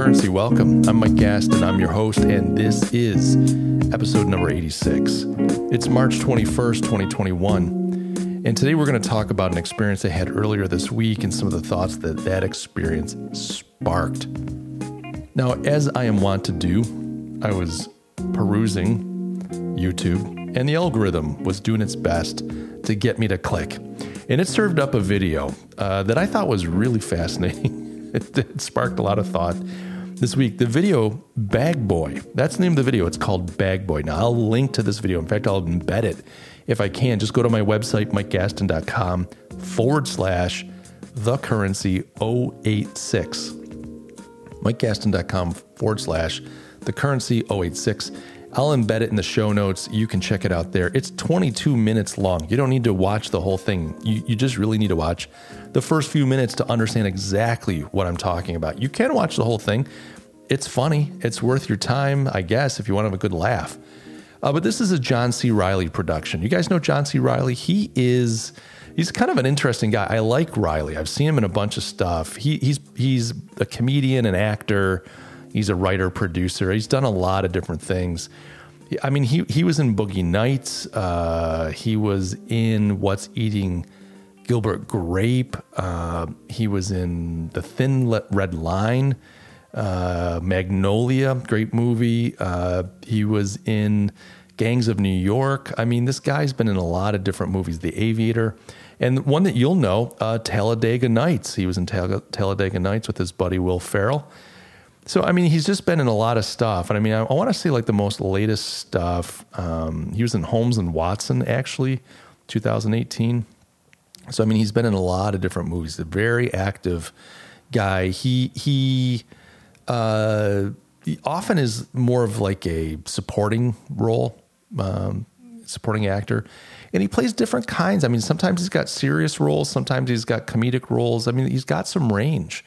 Currency. Welcome. I'm Mike Gast, and I'm your host, and this is episode number 86. It's March 21st, 2021. And today we're going to talk about an experience I had earlier this week and some of the thoughts that that experience sparked. Now, as I am wont to do, I was perusing YouTube, and the algorithm was doing its best to get me to click. And it served up a video uh, that I thought was really fascinating. it, it sparked a lot of thought this week. The video Bag Boy, that's the name of the video. It's called Bag Boy. Now, I'll link to this video. In fact, I'll embed it if I can. Just go to my website, mikegaston.com forward slash the currency 086. mikegaston.com forward slash the currency 086. I'll embed it in the show notes. You can check it out there. It's 22 minutes long. You don't need to watch the whole thing. You, you just really need to watch the first few minutes to understand exactly what I'm talking about. You can watch the whole thing. It's funny. It's worth your time, I guess, if you want to have a good laugh. Uh, but this is a John C. Reilly production. You guys know John C. Reilly? He is he's kind of an interesting guy. I like Reilly. I've seen him in a bunch of stuff. He, he's he's a comedian, an actor. He's a writer, producer. He's done a lot of different things. I mean, he he was in Boogie Nights. Uh, he was in What's Eating Gilbert Grape. Uh, he was in The Thin Red Line, uh, Magnolia, great movie. Uh, he was in Gangs of New York. I mean, this guy's been in a lot of different movies. The Aviator. And one that you'll know, uh, Talladega Nights. He was in Talladega Nights with his buddy Will Ferrell. So I mean, he's just been in a lot of stuff, and I mean, I, I want to say like the most latest stuff. Um, he was in Holmes and Watson, actually, 2018. So I mean, he's been in a lot of different movies. A very active guy. He he, uh, he often is more of like a supporting role, um, supporting actor, and he plays different kinds. I mean, sometimes he's got serious roles, sometimes he's got comedic roles. I mean, he's got some range.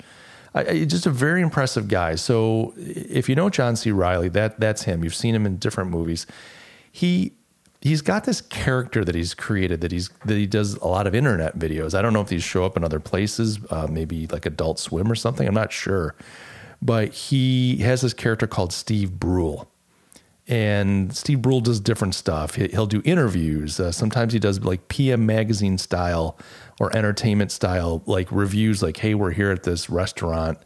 I, just a very impressive guy. So if you know John C. Reilly, that that's him. You've seen him in different movies. He he's got this character that he's created that he's that he does a lot of internet videos. I don't know if these show up in other places, uh, maybe like Adult Swim or something. I'm not sure, but he has this character called Steve Brule. And Steve Brule does different stuff. He'll do interviews. Uh, sometimes he does like PM magazine style or entertainment style like reviews like hey we're here at this restaurant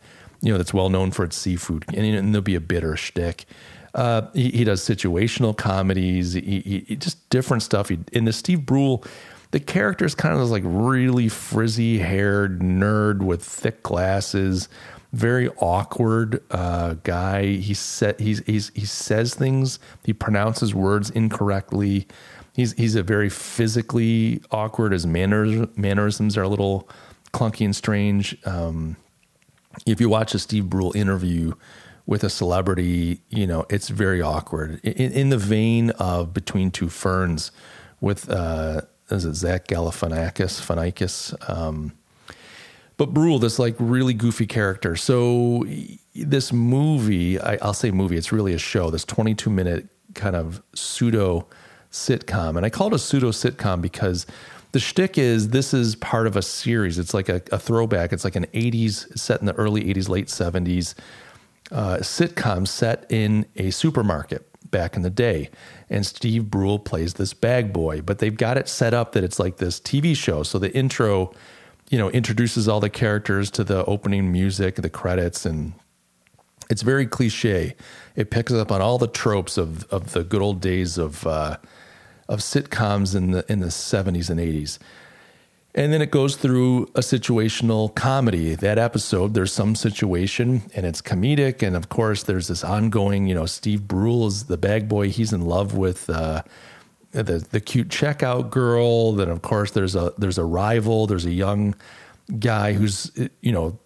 you know that's well known for its seafood and, and there'll be a bitter shtick. Uh, he, he, does situational comedies he, he, just different stuff he, in the Steve Brule the character is kind of this like really frizzy haired nerd with thick glasses very awkward uh, guy he said he's, he's he says things he pronounces words incorrectly he's he's a very physically awkward. His manners mannerisms are a little clunky and strange. Um, if you watch a Steve Brule interview with a celebrity, you know it's very awkward. In, in the vein of Between Two Ferns, with uh, is it Zach Galifianakis? Fianakis. Um, but Brule, this like really goofy character. So this movie, I, I'll say movie. It's really a show. This twenty-two minute kind of pseudo sitcom. And I call it a pseudo sitcom because the shtick is this is part of a series. It's like a, a throwback. It's like an 80s, set in the early 80s, late 70s uh, sitcom set in a supermarket back in the day. And Steve Brule plays this bag boy, but they've got it set up that it's like this TV show. So the intro, you know, introduces all the characters to the opening music, the credits, and it's very cliche. It picks up on all the tropes of of the good old days of uh, of sitcoms in the in the 70s and 80s. And then it goes through a situational comedy. That episode, there's some situation and it's comedic. And of course, there's this ongoing, you know, Steve Brule is the bag boy. He's in love with uh, the, the cute checkout girl. Then, of course, there's a, there's a rival. There's a young guy who's, you know,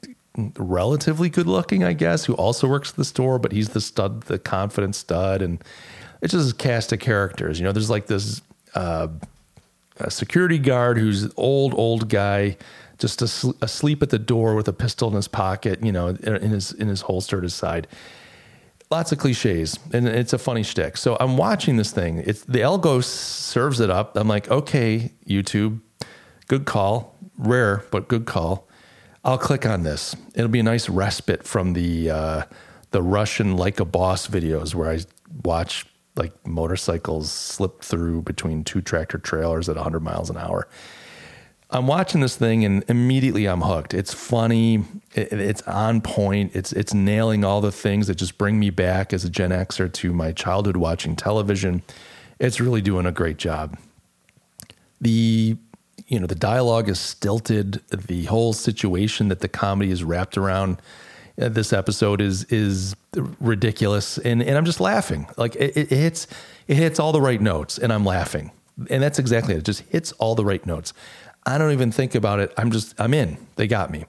relatively good looking, I guess, who also works at the store, but he's the stud, the confident stud. And it's just a cast of characters. You know, there's like this uh, security guard who's old, old guy, just asleep at the door with a pistol in his pocket, you know, in his in his holster at his side. Lots of cliches, and it's a funny shtick. So I'm watching this thing. It's the algo serves it up. I'm like, okay, YouTube, good call, rare but good call. I'll click on this. It'll be a nice respite from the uh, the Russian like a boss videos where I watch like motorcycles slip through between two tractor trailers at 100 miles an hour. I'm watching this thing and immediately I'm hooked. It's funny, it, it's on point, it's it's nailing all the things that just bring me back as a Gen Xer to my childhood watching television. It's really doing a great job. The you know the dialogue is stilted. The whole situation that the comedy is wrapped around uh, this episode is is ridiculous, and and I'm just laughing. Like it, it hits it hits all the right notes, and I'm laughing, and that's exactly it. It just hits all the right notes. I don't even think about it. I'm just, I'm in. They got me.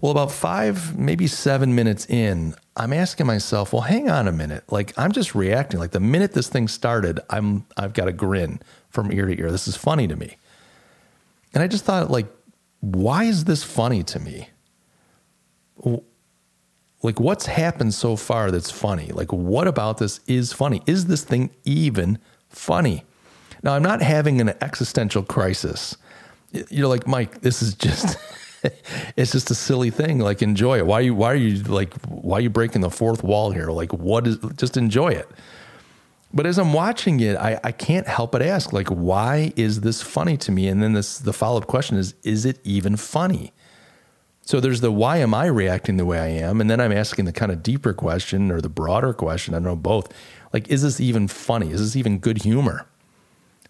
Well, about five, maybe seven minutes in, I'm asking myself, well, hang on a minute. Like I'm just reacting. Like the minute this thing started, I'm, I've got a grin from ear to ear. This is funny to me. And I just thought, like, why is this funny to me? Like, what's happened so far that's funny? Like, what about this is funny? Is this thing even funny? Now, I'm not having an existential crisis you're like Mike. This is just. it's just a silly thing. Like enjoy it. Why are you why are you like why are you breaking the fourth wall here? Like what is just enjoy it. But as I'm watching it, I, I can't help but ask, like, why is this funny to me? And then this the follow-up question is, is it even funny? So there's the why am I reacting the way I am? And then I'm asking the kind of deeper question or the broader question, I don't know both. Like, is this even funny? Is this even good humor?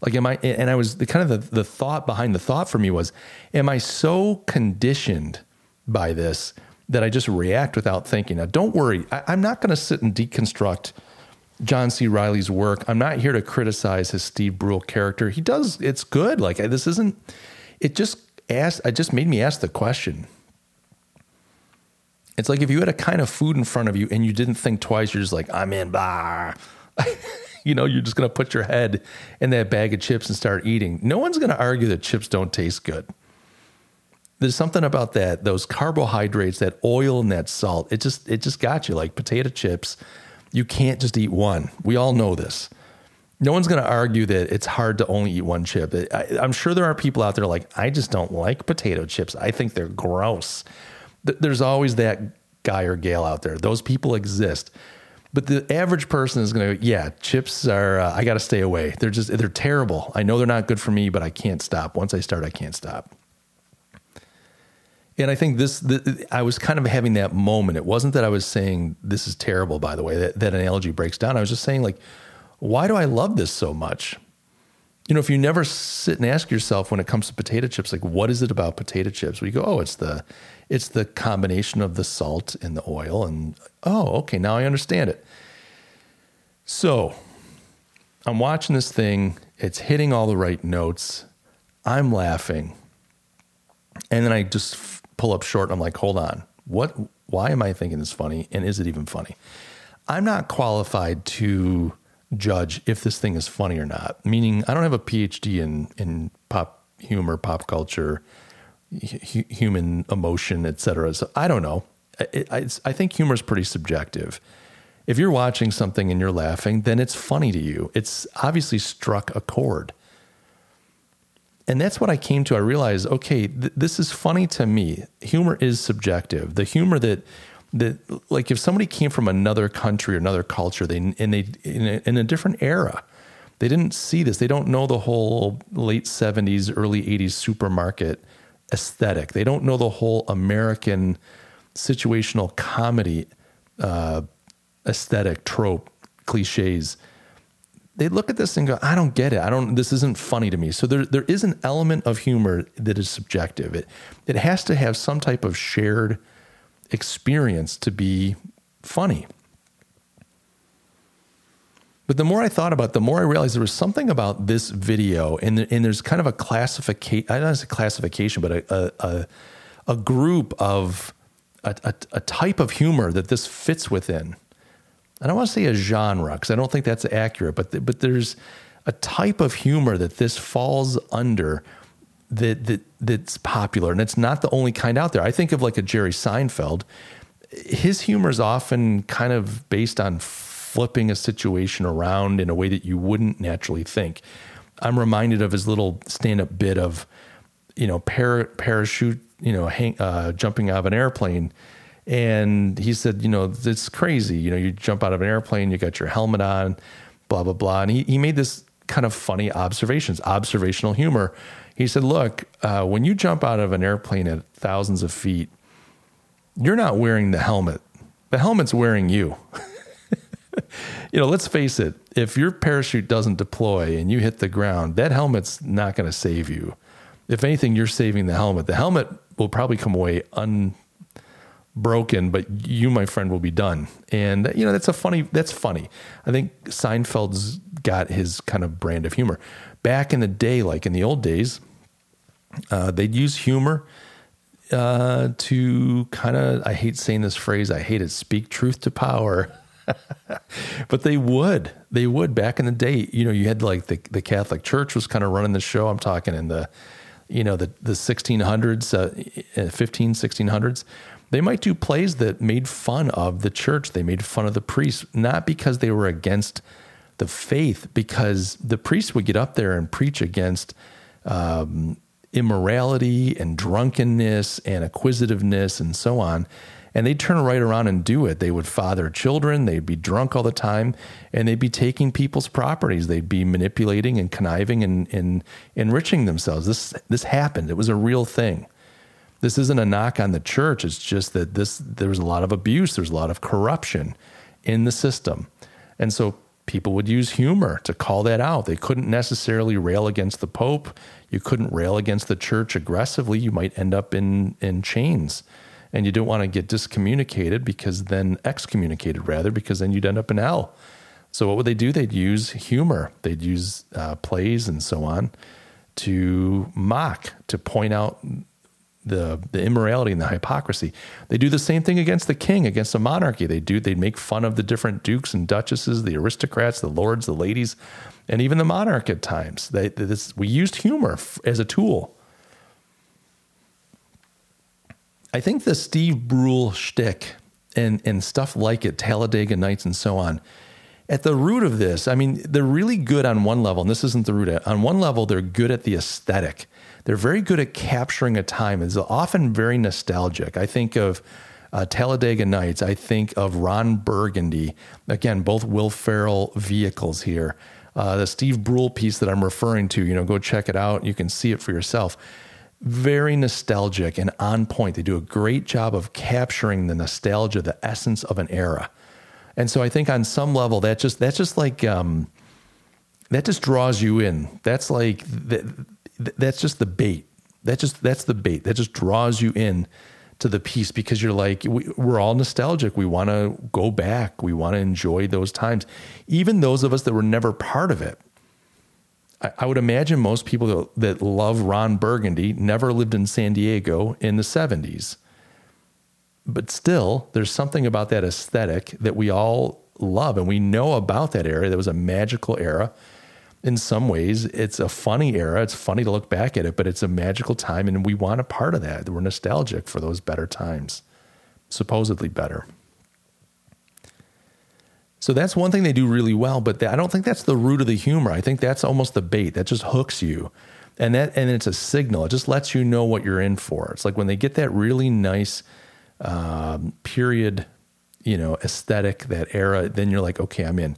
Like, am I, and I was the kind of the, the thought behind the thought for me was, am I so conditioned by this that I just react without thinking? Now, don't worry. I, I'm not going to sit and deconstruct John C. Reilly's work. I'm not here to criticize his Steve Brule character. He does, it's good. Like, this isn't, it just asked, it just made me ask the question. It's like if you had a kind of food in front of you and you didn't think twice, you're just like, I'm in, bar. you know, you're just going to put your head in that bag of chips and start eating. No one's going to argue that chips don't taste good. There's something about that, those carbohydrates, that oil and that salt. It just it just got you like potato chips. You can't just eat one. We all know this. No one's going to argue that it's hard to only eat one chip. I, I'm sure there are people out there like, I just don't like potato chips. I think they're gross. There's always that guy or gal out there. Those people exist. But the average person is going to, yeah, chips are, uh, I got to stay away. They're just, they're terrible. I know they're not good for me, but I can't stop. Once I start, I can't stop. And I think this, the, I was kind of having that moment. It wasn't that I was saying this is terrible, by the way, that, that analogy breaks down. I was just saying, like, why do I love this so much? You know, if you never sit and ask yourself when it comes to potato chips, like, what is it about potato chips? We go, oh, it's the, it's the combination of the salt and the oil. And oh, okay, now I understand it. So I'm watching this thing, it's hitting all the right notes. I'm laughing. And then I just pull up short. I'm like, hold on. What why am I thinking this funny? And is it even funny? I'm not qualified to judge if this thing is funny or not. Meaning I don't have a PhD in in pop humor, pop culture, human emotion, etc. So I don't know. I, I, I think humor is pretty subjective. If you're watching something and you're laughing, then it's funny to you. It's obviously struck a chord. And that's what I came to. I realized, okay, th- this is funny to me. Humor is subjective. The humor that that like if somebody came from another country or another culture, they and they in a, in a different era, they didn't see this. They don't know the whole late '70s, early '80s supermarket aesthetic. They don't know the whole American situational comedy uh, aesthetic trope cliches. They look at this and go, "I don't get it. I don't. This isn't funny to me." So there, there is an element of humor that is subjective. It, it has to have some type of shared experience to be funny. But the more I thought about it, the more I realized there was something about this video, and, and there's kind of a classification, I don't know it's a classification, but a, a, a group of a, a, a, type of humor that this fits within. I don't want to say a genre because I don't think that's accurate, but, but there's a type of humor that this falls under that, that that's popular, and it's not the only kind out there. I think of like a Jerry Seinfeld. His humor is often kind of based on flipping a situation around in a way that you wouldn't naturally think. I'm reminded of his little stand-up bit of, you know, par- parachute, you know, hang, uh, jumping out of an airplane, And he said, you know, it's crazy. You know, you jump out of an airplane, you got your helmet on, blah, blah, blah. And he, he made this kind of funny observations, observational humor. He said, look, uh, when you jump out of an airplane at thousands of feet, you're not wearing the helmet. The helmet's wearing you. you know, let's face it, if your parachute doesn't deploy and you hit the ground, that helmet's not going to save you. If anything, you're saving the helmet. The helmet will probably come away unbroken, but you, my friend, will be done. And you know, that's a funny. That's funny. I think Seinfeld's got his kind of brand of humor. Back in the day, like in the old days, uh, they'd use humor uh, to kind of. I hate saying this phrase. I hate it. Speak truth to power. But they would. They would back in the day. You know, you had like the the Catholic Church was kind of running the show. I'm talking in the you know the the 1600s, uh, 15 1600s. They might do plays that made fun of the church. They made fun of the priests, not because they were against the faith, because the priests would get up there and preach against um, immorality and drunkenness and acquisitiveness and so on and they'd turn right around and do it. They would father children, they'd be drunk all the time, and they'd be taking people's properties. They'd be manipulating and conniving and, and enriching themselves. This this happened. It was a real thing. This isn't a knock on the church. It's just that this there was a lot of abuse, there's a lot of corruption in the system. And so people would use humor to call that out. They couldn't necessarily rail against the Pope. You couldn't rail against the church aggressively. You might end up in in chains and you don't want to get discommunicated because then excommunicated rather because then you'd end up in hell. So what would they do? They'd use humor. They'd use uh, plays and so on to mock to point out the the immorality and the hypocrisy. They do the same thing against the king against the monarchy. They do they'd make fun of the different dukes and duchesses the aristocrats the lords the ladies and even the monarch at times. They this we used humor as a tool I think the Steve Brule shtick and and stuff like it, Talladega Nights and so on. At the root of this, I mean, they're really good on one level, and this isn't the root. On one level, they're good at the aesthetic. They're very good at capturing a time. It's often very nostalgic. I think of uh, Talladega Nights. I think of Ron Burgundy. Again, both Will Ferrell vehicles here. Uh, the Steve Brule piece that I'm referring to, you know, go check it out. You can see it for yourself very nostalgic and on point. They do a great job of capturing the nostalgia, the essence of an era. And so I think on some level that just that's just like um, that just draws you in. That's like that, that's just the bait. That just that's the bait. That just draws you in to the piece because you're like we, we're all nostalgic. We want to go back. We want to enjoy those times. Even those of us that were never part of it I would imagine most people that love Ron Burgundy never lived in San Diego in the 70s. But still, there's something about that aesthetic that we all love and we know about that era. That was a magical era. In some ways, it's a funny era. It's funny to look back at it, but it's a magical time and we want a part of that. We're nostalgic for those better times, supposedly better. So that's one thing they do really well, but I don't think that's the root of the humor. I think that's almost the bait that just hooks you. And that and it's a signal. It just lets you know what you're in for. It's like when they get that really nice um, period, you know, aesthetic, that era, then you're like, okay, I'm in.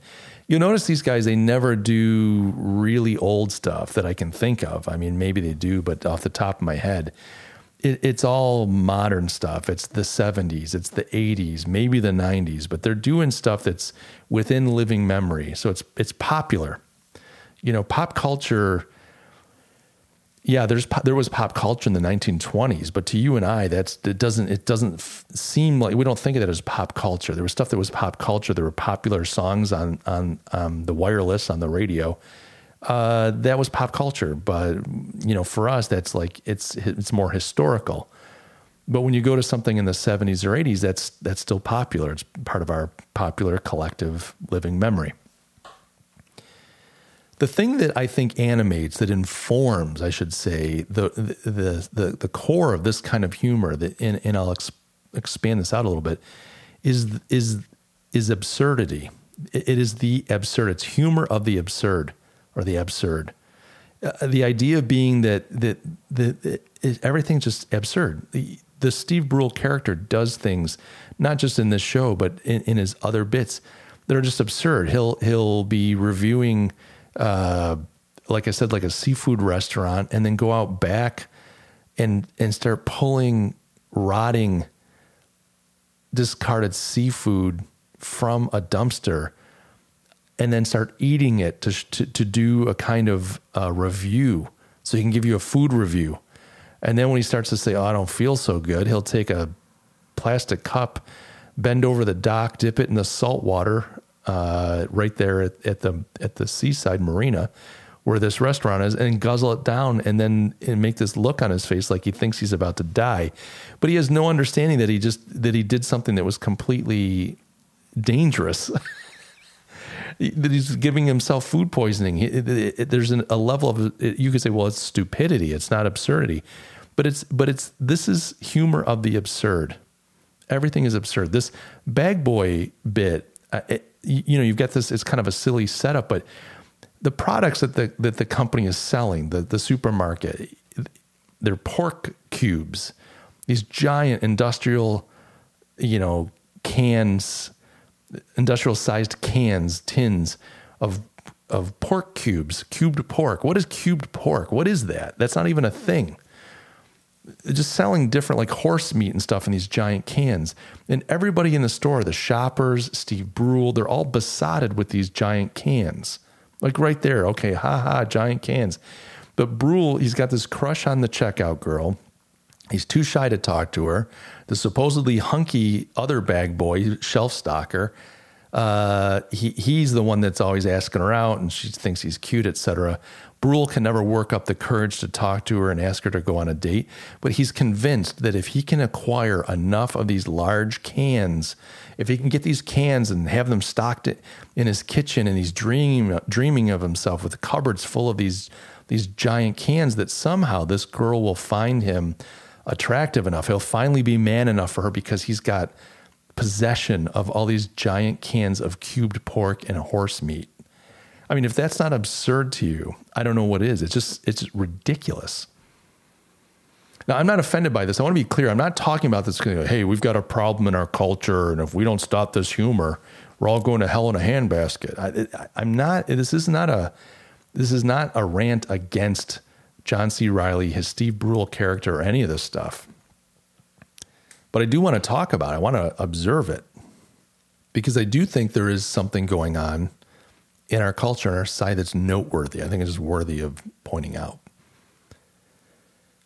You'll notice these guys, they never do really old stuff that I can think of. I mean, maybe they do, but off the top of my head, it, it's all modern stuff. It's the 70s, it's the 80s, maybe the 90s, but they're doing stuff that's within living memory. So it's it's popular. You know, pop culture yeah, there's there was pop culture in the 1920s, but to you and I, that's it doesn't it doesn't seem like we don't think of that as pop culture. There was stuff that was pop culture. There were popular songs on on um, the wireless on the radio uh, that was pop culture. But you know, for us, that's like it's it's more historical. But when you go to something in the 70s or 80s, that's that's still popular. It's part of our popular collective living memory. The thing that I think animates, that informs, I should say, the the the, the core of this kind of humor, that and, and I'll ex- expand this out a little bit, is is is absurdity. It is the absurd. It's humor of the absurd or the absurd. Uh, the idea being that that that, that everything's just absurd. The, the Steve Brule character does things not just in this show, but in, in his other bits that are just absurd. He'll he'll be reviewing, uh, like I said, like a seafood restaurant, and then go out back and and start pulling rotting, discarded seafood from a dumpster, and then start eating it to to, to do a kind of uh, review, so he can give you a food review. And then when he starts to say, "Oh, I don't feel so good," he'll take a plastic cup bend over the dock, dip it in the salt water uh, right there at, at, the at the seaside marina where this restaurant is, and guzzle it down, and then and make this look on his face like he thinks he's about to die, but he has no understanding that he just that he did something that was completely dangerous. that he's giving himself food poisoning. It, it, it, there's an, a level of you could say, well, it's stupidity. It's not absurdity, but it's but it's this is humor of the absurd. Everything is absurd. This bag boy bit, uh, you know, you've got this. It's kind of a silly setup, but the products that the that the company is selling, the the supermarket, they're pork cubes, these giant industrial, you know, cans, industrial sized cans, tins of of pork cubes, cubed pork. What is cubed pork? What is that? That's not even a thing just selling different like horse meat and stuff in these giant cans. And everybody in the store, the shoppers, Steve Brule, they're all besotted with these giant cans. Like right there, okay, haha, giant cans. But Brule, he's got this crush on the checkout girl. He's too shy to talk to her. The supposedly hunky other bag boy, shelf stalker, uh, he he's the one that's always asking her out, and she thinks he's cute, etc. Brule can never work up the courage to talk to her and ask her to go on a date, but he's convinced that if he can acquire enough of these large cans, if he can get these cans and have them stocked in his kitchen, and he's dreaming dreaming of himself with cupboards full of these these giant cans, that somehow this girl will find him attractive enough. He'll finally be man enough for her because he's got possession of all these giant cans of cubed pork and horse meat. I mean, if that's not absurd to you, I don't know what is. It's just, it's ridiculous. Now, I'm not offended by this. I want to be clear. I'm not talking about this. Hey, we've got a problem in our culture, and if we don't stop this humor, we're all going to hell in a handbasket. I, am not. This is not a. This is not a rant against John C. Reilly, his Steve Brule character, or any of this stuff. But I do want to talk about. it. I want to observe it because I do think there is something going on in our culture and our society that's noteworthy. I think it's worthy of pointing out.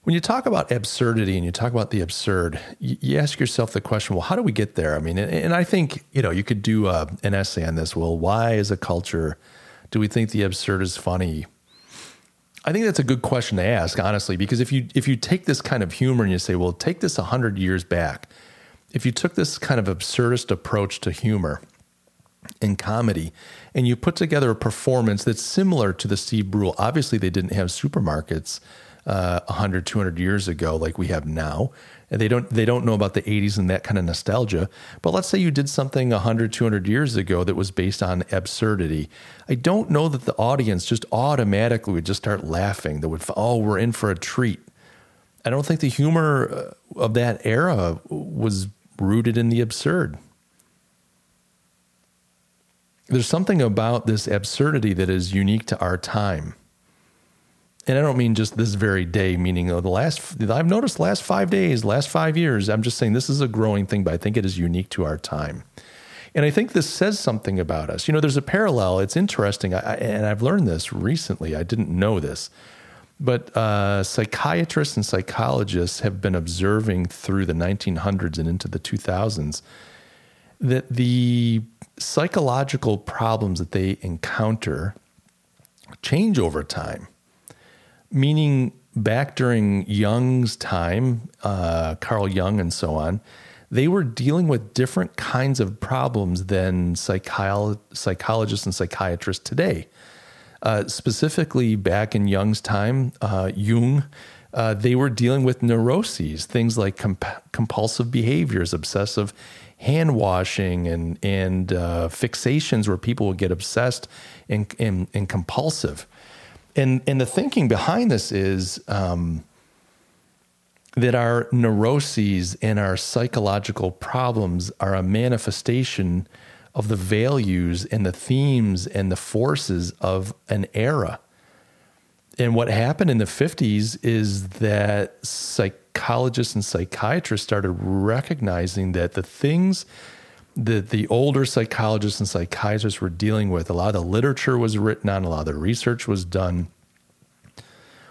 When you talk about absurdity and you talk about the absurd, you, ask yourself the question, well, how do we get there? I mean, and, I think, you know, you could do a, uh, an essay on this. Well, why as a culture do we think the absurd is funny? I think that's a good question to ask, honestly, because if you if you take this kind of humor and you say, well, take this 100 years back, if you took this kind of absurdist approach to humor, in comedy and you put together a performance that's similar to the Steve Brule. Obviously, they didn't have supermarkets uh, 100, 200 years ago like we have now. And they don't they don't know about the 80s and that kind of nostalgia. But let's say you did something 100, 200 years ago that was based on absurdity. I don't know that the audience just automatically would just start laughing. That would, oh, we're in for a treat. I don't think the humor uh, of that era was rooted in the absurd there's something about this absurdity that is unique to our time. And I don't mean just this very day, meaning oh, the last, I've noticed last five days, last five years. I'm just saying this is a growing thing, but I think it is unique to our time. And I think this says something about us. You know, there's a parallel. It's interesting. I, and I've learned this recently. I didn't know this. But uh, psychiatrists and psychologists have been observing through the 1900s and into the 2000s that the psychological problems that they encounter change over time. Meaning, back during Jung's time, uh, Carl Jung and so on, they were dealing with different kinds of problems than psycholo- psychologists and psychiatrists today. Uh, specifically, back in Jung's time, uh, Jung, uh, they were dealing with neuroses, things like comp- compulsive behaviors, obsessive hand washing and and uh, fixations where people would get obsessed and, and, and compulsive. And and the thinking behind this is um, that our neuroses and our psychological problems are a manifestation of the values and the themes and the forces of an era. And what happened in the 50s is that psychologists and psychiatrists started recognizing that the things that the older psychologists and psychiatrists were dealing with, a lot of the literature was written on, a lot of the research was done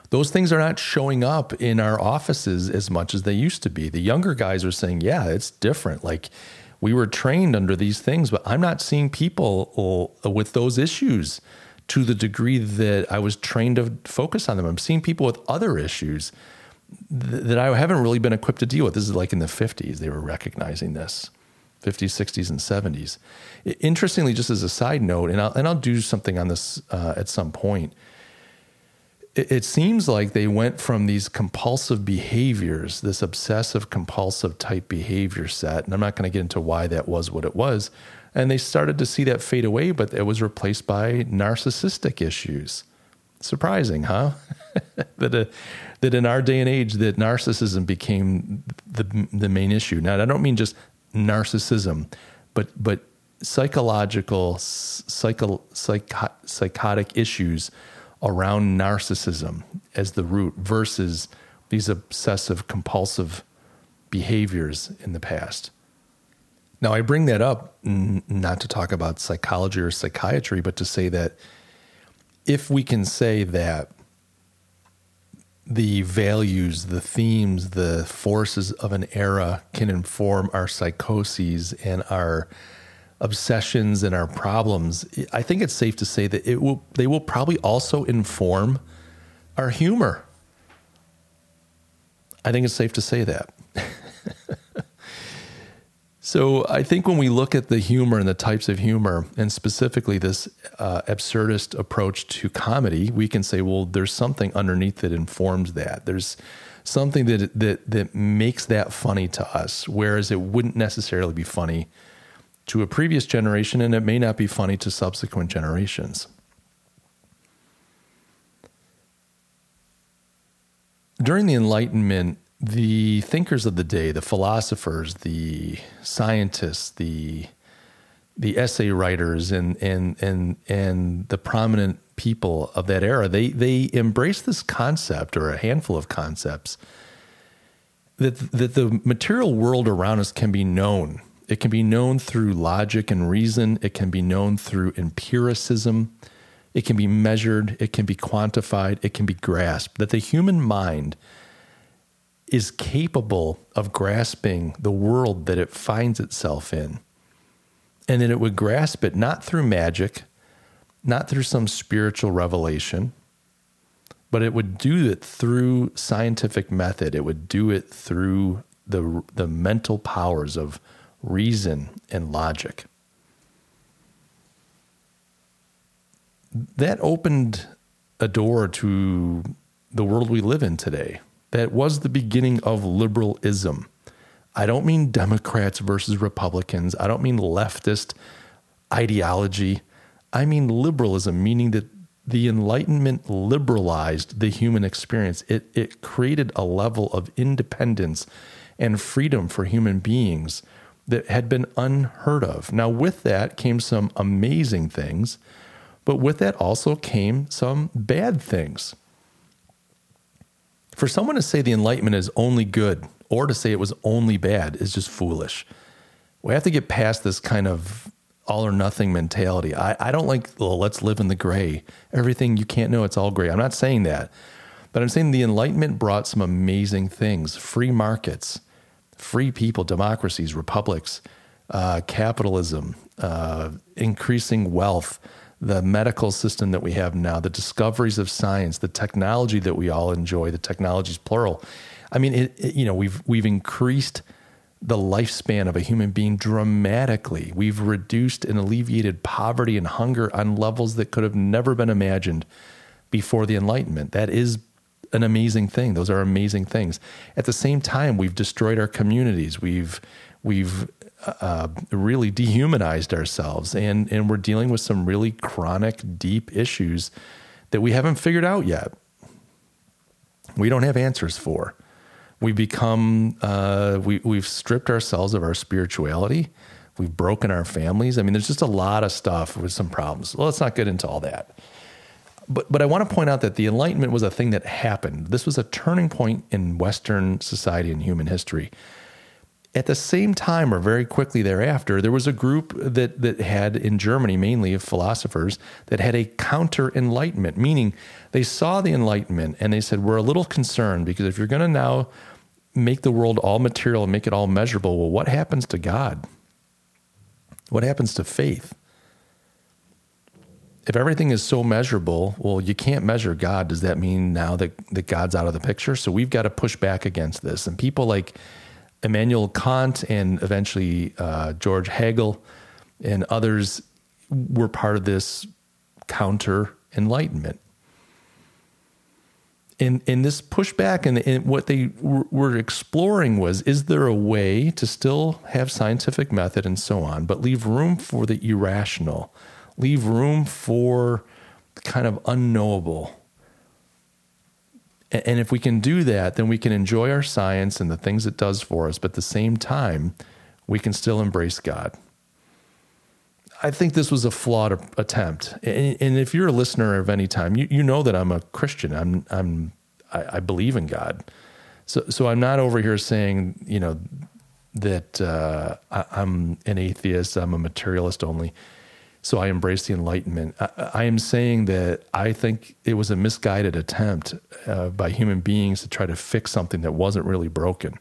those things are not showing up in our offices as much as they used to be. The younger guys are saying, yeah, it's different. Like we were trained under these things, but I'm not seeing people uh, with those issues to the degree that I was trained to focus on them. I'm seeing people with other issues that I haven't really been equipped to deal with. This is like in the 50s, they were recognizing this 50s, 60s, and 70s. Interestingly, just as a side note, and I'll, and I'll do something on this uh, at some point it, it seems like they went from these compulsive behaviors, this obsessive compulsive type behavior set, and I'm not going to get into why that was what it was, and they started to see that fade away, but it was replaced by narcissistic issues. Surprising, huh? that uh, that in our day and age, that narcissism became the the main issue. Now, I don't mean just narcissism, but but psychological, psycho, psycho, psychotic issues around narcissism as the root versus these obsessive compulsive behaviors in the past. Now, I bring that up n- not to talk about psychology or psychiatry, but to say that if we can say that the values, the themes, the forces of an era can inform our psychoses and our obsessions and our problems, I think it's safe to say that it will they will probably also inform our humor. I think it's safe to say that. so I think when we look at the humor and the types of humor, and specifically this uh, absurdist approach to comedy, we can say, well, there's something underneath that informs that. There's something that that that makes that funny to us, whereas it wouldn't necessarily be funny to a previous generation, and it may not be funny to subsequent generations. During the Enlightenment, the thinkers of the day, the philosophers, the scientists, the the essay writers and and and and the prominent people of that era, they they embraced this concept or a handful of concepts that that the material world around us can be known it can be known through logic and reason. It can be known through empiricism. It can be measured. It can be quantified. It can be grasped. That the human mind is capable of grasping the world that it finds itself in. And that it would grasp it not through magic, not through some spiritual revelation, but it would do it through scientific method. It would do it through the, the mental powers of reason, and logic. That opened a door to the world we live in today. That was the beginning of liberalism. I don't mean Democrats versus Republicans. I don't mean leftist ideology. I mean liberalism, meaning that the Enlightenment liberalized the human experience. It, it created a level of independence and freedom for human beings that had been unheard of. Now, with that came some amazing things, but with that also came some bad things. For someone to say the Enlightenment is only good or to say it was only bad is just foolish. We have to get past this kind of all or nothing mentality. I, I don't like, well, let's live in the gray. Everything you can't know, it's all gray. I'm not saying that. But I'm saying the Enlightenment brought some amazing things free markets, free people, democracies, republics, uh, capitalism, uh, increasing wealth, the medical system that we have now, the discoveries of science, the technology that we all enjoy, the technologies plural. I mean, it, it, you know, we've we've increased the lifespan of a human being dramatically. We've reduced and alleviated poverty and hunger on levels that could have never been imagined before the Enlightenment. That is an amazing thing. Those are amazing things. At the same time, we've destroyed our communities. We've we've uh, really dehumanized ourselves, and and we're dealing with some really chronic, deep issues that we haven't figured out yet. We don't have answers for. We become uh, we we've stripped ourselves of our spirituality. We've broken our families. I mean, there's just a lot of stuff with some problems. Well, let's not get into all that. But but I want to point out that the Enlightenment was a thing that happened. This was a turning point in Western society and human history. At the same time, or very quickly thereafter, there was a group that that had in Germany, mainly of philosophers, that had a counter Enlightenment, meaning they saw the Enlightenment and they said, "We're a little concerned because if you're going to now make the world all material and make it all measurable, well, what happens to God? What happens to faith?" if everything is so measurable, well, you can't measure God. Does that mean now that, that God's out of the picture? So we've got to push back against this. And people like Immanuel Kant and eventually uh, George Hegel and others were part of this counter enlightenment. In, in this pushback and, and what they were exploring was is there a way to still have scientific method and so on, but leave room for the irrational, leave room for kind of unknowable. And if we can do that, then we can enjoy our science and the things it does for us, but at the same time, we can still embrace God. I think this was a flawed attempt. And if you're a listener of any time, you, you know that I'm a Christian. I'm, I'm, I, believe in God. So, so I'm not over here saying, you know, that uh, I, I'm an atheist, I'm a materialist only so I embrace the Enlightenment. I, I, am saying that I think it was a misguided attempt uh, by human beings to try to fix something that wasn't really broken.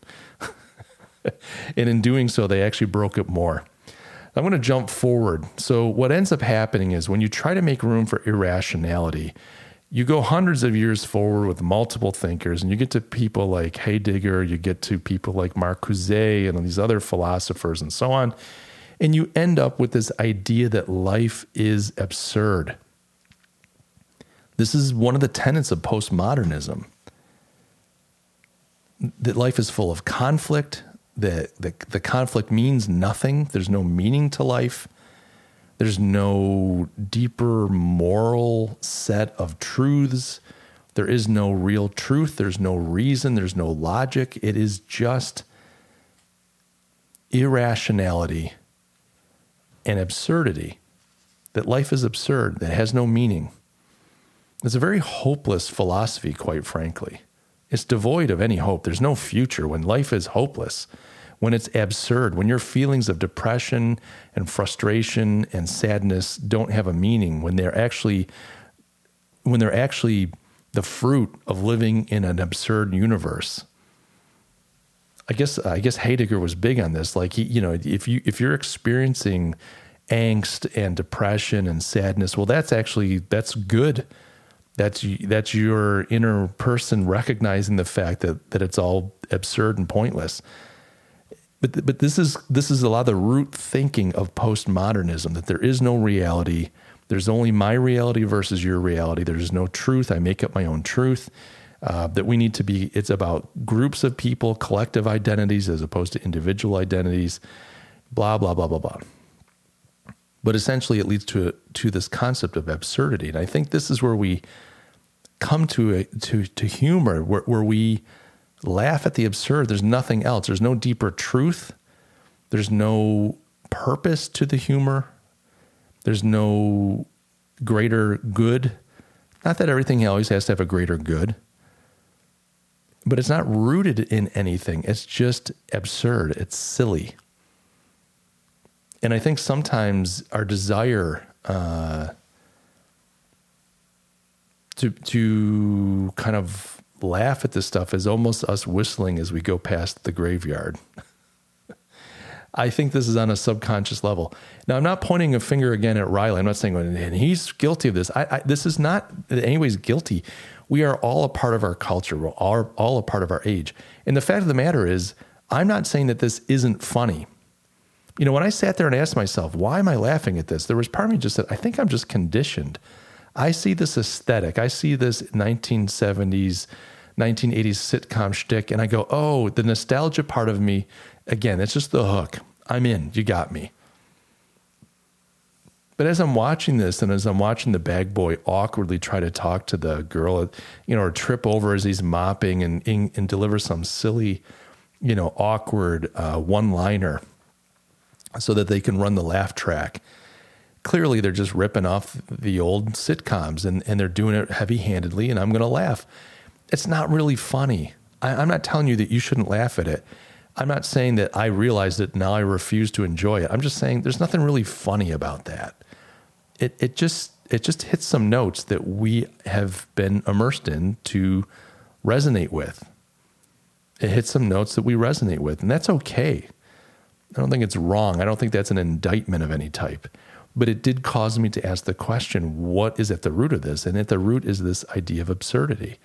and in doing so, they actually broke it more. I'm going to jump forward. So, what ends up happening is when you try to make room for irrationality, you go hundreds of years forward with multiple thinkers, and you get to people like Heidegger, you get to people like Marcuse and these other philosophers, and so on and you end up with this idea that life is absurd. This is one of the tenets of postmodernism that life is full of conflict, that the, the conflict means nothing, there's no meaning to life. There's no deeper moral set of truths. There is no real truth. There's no reason. There's no logic. It is just irrationality and absurdity, that life is absurd, that has no meaning. It's a very hopeless philosophy, quite frankly. It's devoid of any hope. There's no future when life is hopeless, when it's absurd, when your feelings of depression and frustration and sadness don't have a meaning, when they're actually when they're actually the fruit of living in an absurd universe. I guess I guess Heidegger was big on this. Like he, you know, if you if you're experiencing angst and depression and sadness, well, that's actually that's good. That's that's your inner person recognizing the fact that that it's all absurd and pointless. But but this is this is a lot of the root thinking of postmodernism that there is no reality. There's only my reality versus your reality. There's no truth. I make up my own truth uh, that we need to be, it's about groups of people, collective identities as opposed to individual identities, blah, blah, blah, blah, blah. But essentially, it leads to, to this concept of absurdity. And I think this is where we come to, a, to, to humor, where, where we laugh at the absurd. There's nothing else, there's no deeper truth, there's no purpose to the humor, there's no greater good. Not that everything always has to have a greater good, but it's not rooted in anything. It's just absurd. It's silly. And I think sometimes our desire uh, to to kind of laugh at this stuff is almost us whistling as we go past the graveyard. I think this is on a subconscious level. Now, I'm not pointing a finger again at Reilly. I'm not saying, and he's guilty of this. I, I, this is not in any guilty we are all a part of our culture. We're all, all a part of our age. And the fact of the matter is, I'm not saying that this isn't funny. You know, when I sat there and asked myself, why am I laughing at this? There was part of me just said, I think I'm just conditioned. I see this aesthetic. I see this 1970s, 1980s sitcom shtick, and I go, oh, the nostalgia part of me, again, it's just the hook. I'm in. You got me. But as I'm watching this and as I'm watching the bag boy awkwardly try to talk to the girl, you know, or trip over as he's mopping and, and, deliver some silly, you know, awkward uh, one liner so that they can run the laugh track. Clearly, they're just ripping off the old sitcoms and, and they're doing it heavy handedly, and I'm going to laugh. It's not really funny. I, I'm not telling you that you shouldn't laugh at it. I'm not saying that I realized it now I refuse to enjoy it. I'm just saying there's nothing really funny about that. It it just it just hits some notes that we have been immersed in to resonate with. It hits some notes that we resonate with, and that's okay. I don't think it's wrong. I don't think that's an indictment of any type. But it did cause me to ask the question what is at the root of this? And at the root is this idea of absurdity.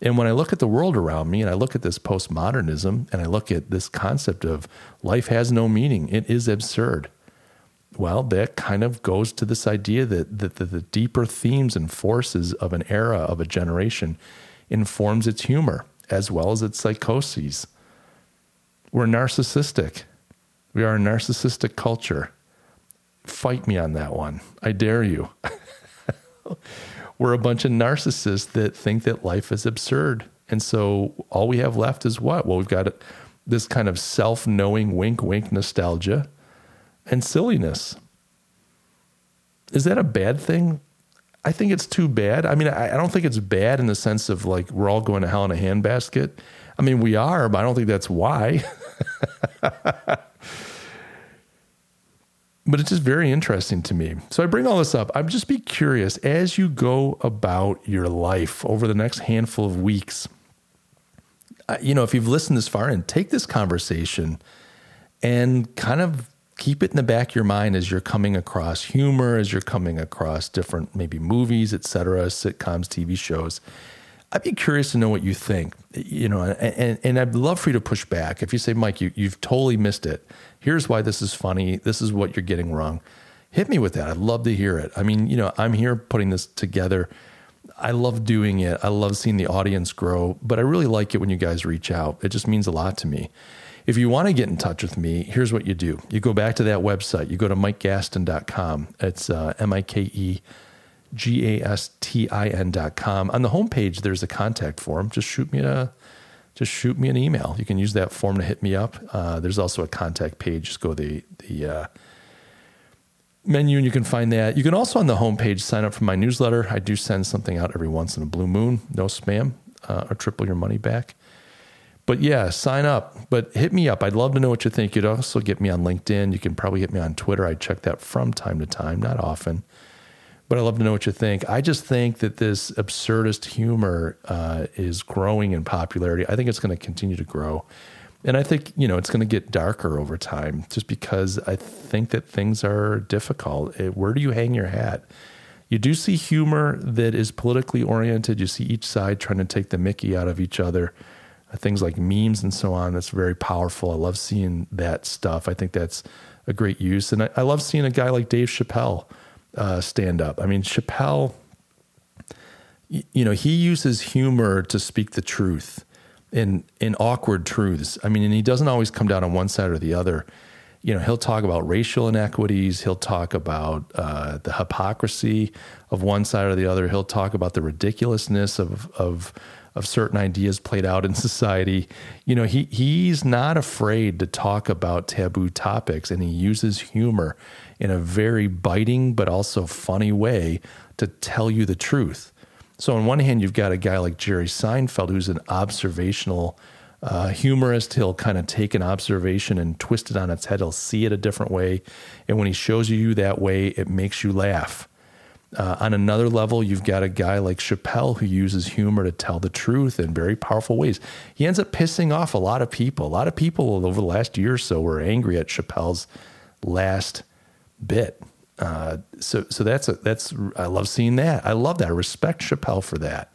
And when I look at the world around me and I look at this postmodernism and I look at this concept of life has no meaning, it is absurd. Well, that kind of goes to this idea that, that, the deeper themes and forces of an era, of a generation, informs its humor as well as its psychoses. We're narcissistic. We are a narcissistic culture. Fight me on that one. I dare you. we're a bunch of narcissists that think that life is absurd. And so all we have left is what? Well, we've got this kind of self knowing wink wink nostalgia and silliness. Is that a bad thing? I think it's too bad. I mean, I, don't think it's bad in the sense of like we're all going to hell in a handbasket. I mean, we are, but I don't think that's why. but it's just very interesting to me. So I bring all this up. I'm just be curious as you go about your life over the next handful of weeks. Uh, you know, if you've listened this far and take this conversation and kind of keep it in the back of your mind as you're coming across humor, as you're coming across different maybe movies, etc., sitcoms, TV shows. I'd be curious to know what you think. You know, and, and I'd love for you to push back. If you say, Mike, you, you've totally missed it here's why this is funny. This is what you're getting wrong. Hit me with that. I'd love to hear it. I mean, you know, I'm here putting this together. I love doing it. I love seeing the audience grow, but I really like it when you guys reach out. It just means a lot to me. If you want to get in touch with me, here's what you do. You go back to that website. You go to mikegastin.com. It's uh, M I K E G A S T I N.com. On the homepage, there's a contact form. Just shoot me a just shoot me an email. You can use that form to hit me up. Uh, there's also a contact page. Just go the the uh, menu and you can find that. You can also on the homepage sign up for my newsletter. I do send something out every once in a blue moon. No spam uh, or triple your money back. But yeah, sign up. But hit me up. I'd love to know what you think. You'd also get me on LinkedIn. You can probably hit me on Twitter. I check that from time to time, not often but I'd love to know what you think. I just think that this absurdist humor uh, is growing in popularity. I think it's going to continue to grow. And I think, you know, it's going to get darker over time just because I think that things are difficult. It, where do you hang your hat? You do see humor that is politically oriented. You see each side trying to take the mickey out of each other. Uh, things like memes and so on. That's very powerful. I love seeing that stuff. I think that's a great use. And I, I love seeing a guy like Dave Chappelle uh, stand up. I mean, Chappelle, you know, he uses humor to speak the truth in in awkward truths. I mean, and he doesn't always come down on one side or the other. You know, he'll talk about racial inequities. He'll talk about uh, the hypocrisy of one side or the other. He'll talk about the ridiculousness of of of certain ideas played out in society. You know, he he's not afraid to talk about taboo topics, and he uses humor in a very biting but also funny way to tell you the truth. So, on one hand, you've got a guy like Jerry Seinfeld, who's an observational uh, humorist. He'll kind of take an observation and twist it on its head. He'll see it a different way. And when he shows you that way, it makes you laugh. Uh, on another level, you've got a guy like Chappelle who uses humor to tell the truth in very powerful ways. He ends up pissing off a lot of people. A lot of people over the last year or so were angry at Chappelle's last bit. Uh, so so that's a, that's I love seeing that. I love that. I respect Chappelle for that.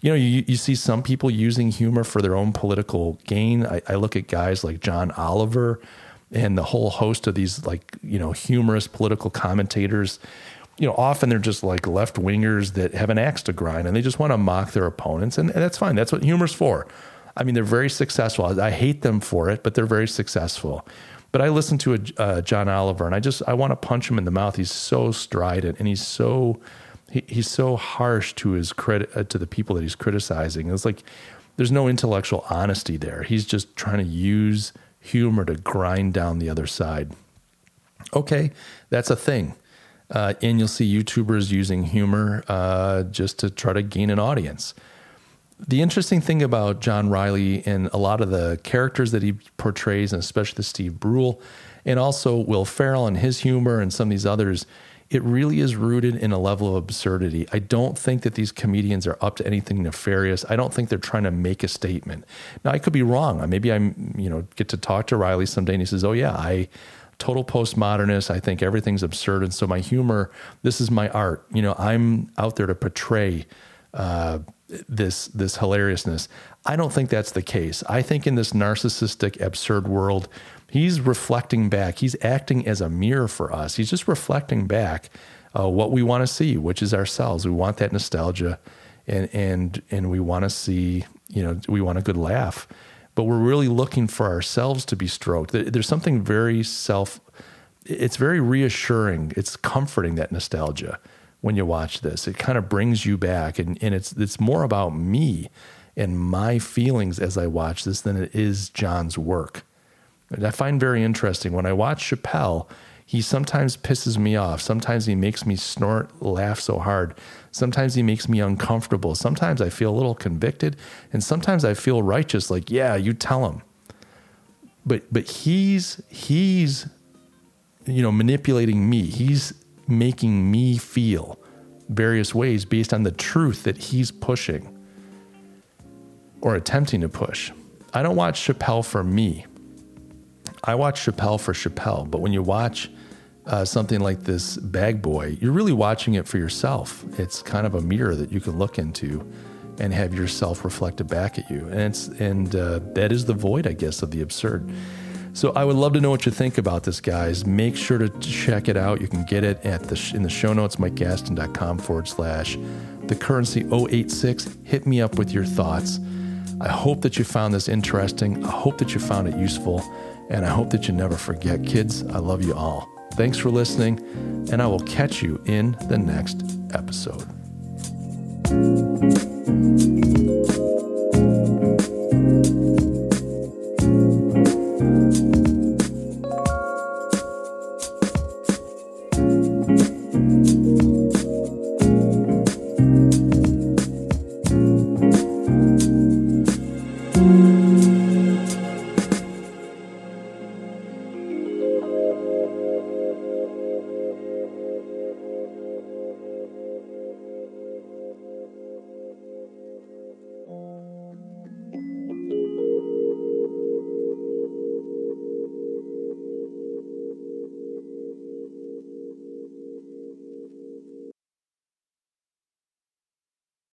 You know, you, you see some people using humor for their own political gain. I, I look at guys like John Oliver and the whole host of these like you know humorous political commentators. You know, often they're just like left wingers that have an axe to grind and they just want to mock their opponents, and, and that's fine. That's what humor's for. I mean, they're very successful. I hate them for it, but they're very successful. But I listen to a, uh, John Oliver, and I just I want to punch him in the mouth. He's so strident, and he's so he, he's so harsh to his credit uh, to the people that he's criticizing. It's like there's no intellectual honesty there. He's just trying to use humor to grind down the other side. Okay, that's a thing. Uh, and you'll see YouTubers using humor uh, just to try to gain an audience. The interesting thing about John Reilly and a lot of the characters that he portrays, and especially the Steve Brule, and also Will Ferrell and his humor and some of these others, it really is rooted in a level of absurdity. I don't think that these comedians are up to anything nefarious. I don't think they're trying to make a statement. Now, I could be wrong. Maybe I'm, you know, get to talk to Reilly someday and he says, "Oh yeah, I total postmodernist. I think everything's absurd, and so my humor, this is my art. You know, I'm out there to portray." Uh, this this hilariousness. I don't think that's the case. I think in this narcissistic, absurd world, he's reflecting back. He's acting as a mirror for us. He's just reflecting back uh, what we want to see, which is ourselves. We want that nostalgia, and and and we want to see. You know, we want a good laugh, but we're really looking for ourselves to be stroked. There's something very self. It's very reassuring. It's comforting that nostalgia when you watch this. It kind of brings you back, and, and it's it's more about me and my feelings as I watch this than it is John's work. And I find very interesting when I watch Chappelle. He sometimes pisses me off. Sometimes he makes me snort, laugh so hard. Sometimes he makes me uncomfortable. Sometimes I feel a little convicted, and sometimes I feel righteous. Like, yeah, you tell him. But but he's he's you know manipulating me. He's making me feel various ways based on the truth that he's pushing or attempting to push. I don't watch Chappelle for me. I watch Chappelle for Chappelle. But when you watch uh, something like this Bag Boy, you're really watching it for yourself. It's kind of a mirror that you can look into and have yourself reflected back at you. And it's and uh, that is the void, I guess, of the absurd. So I would love to know what you think about this, guys. Make sure to check it out. You can get it at the sh- in the show notes, mikegastin.com forward slash the currency 086. Hit me up with your thoughts. I hope that you found this interesting. I hope that you found it useful. And I hope that you never forget, kids, I love you all. Thanks for listening, and I will catch you in the next episode.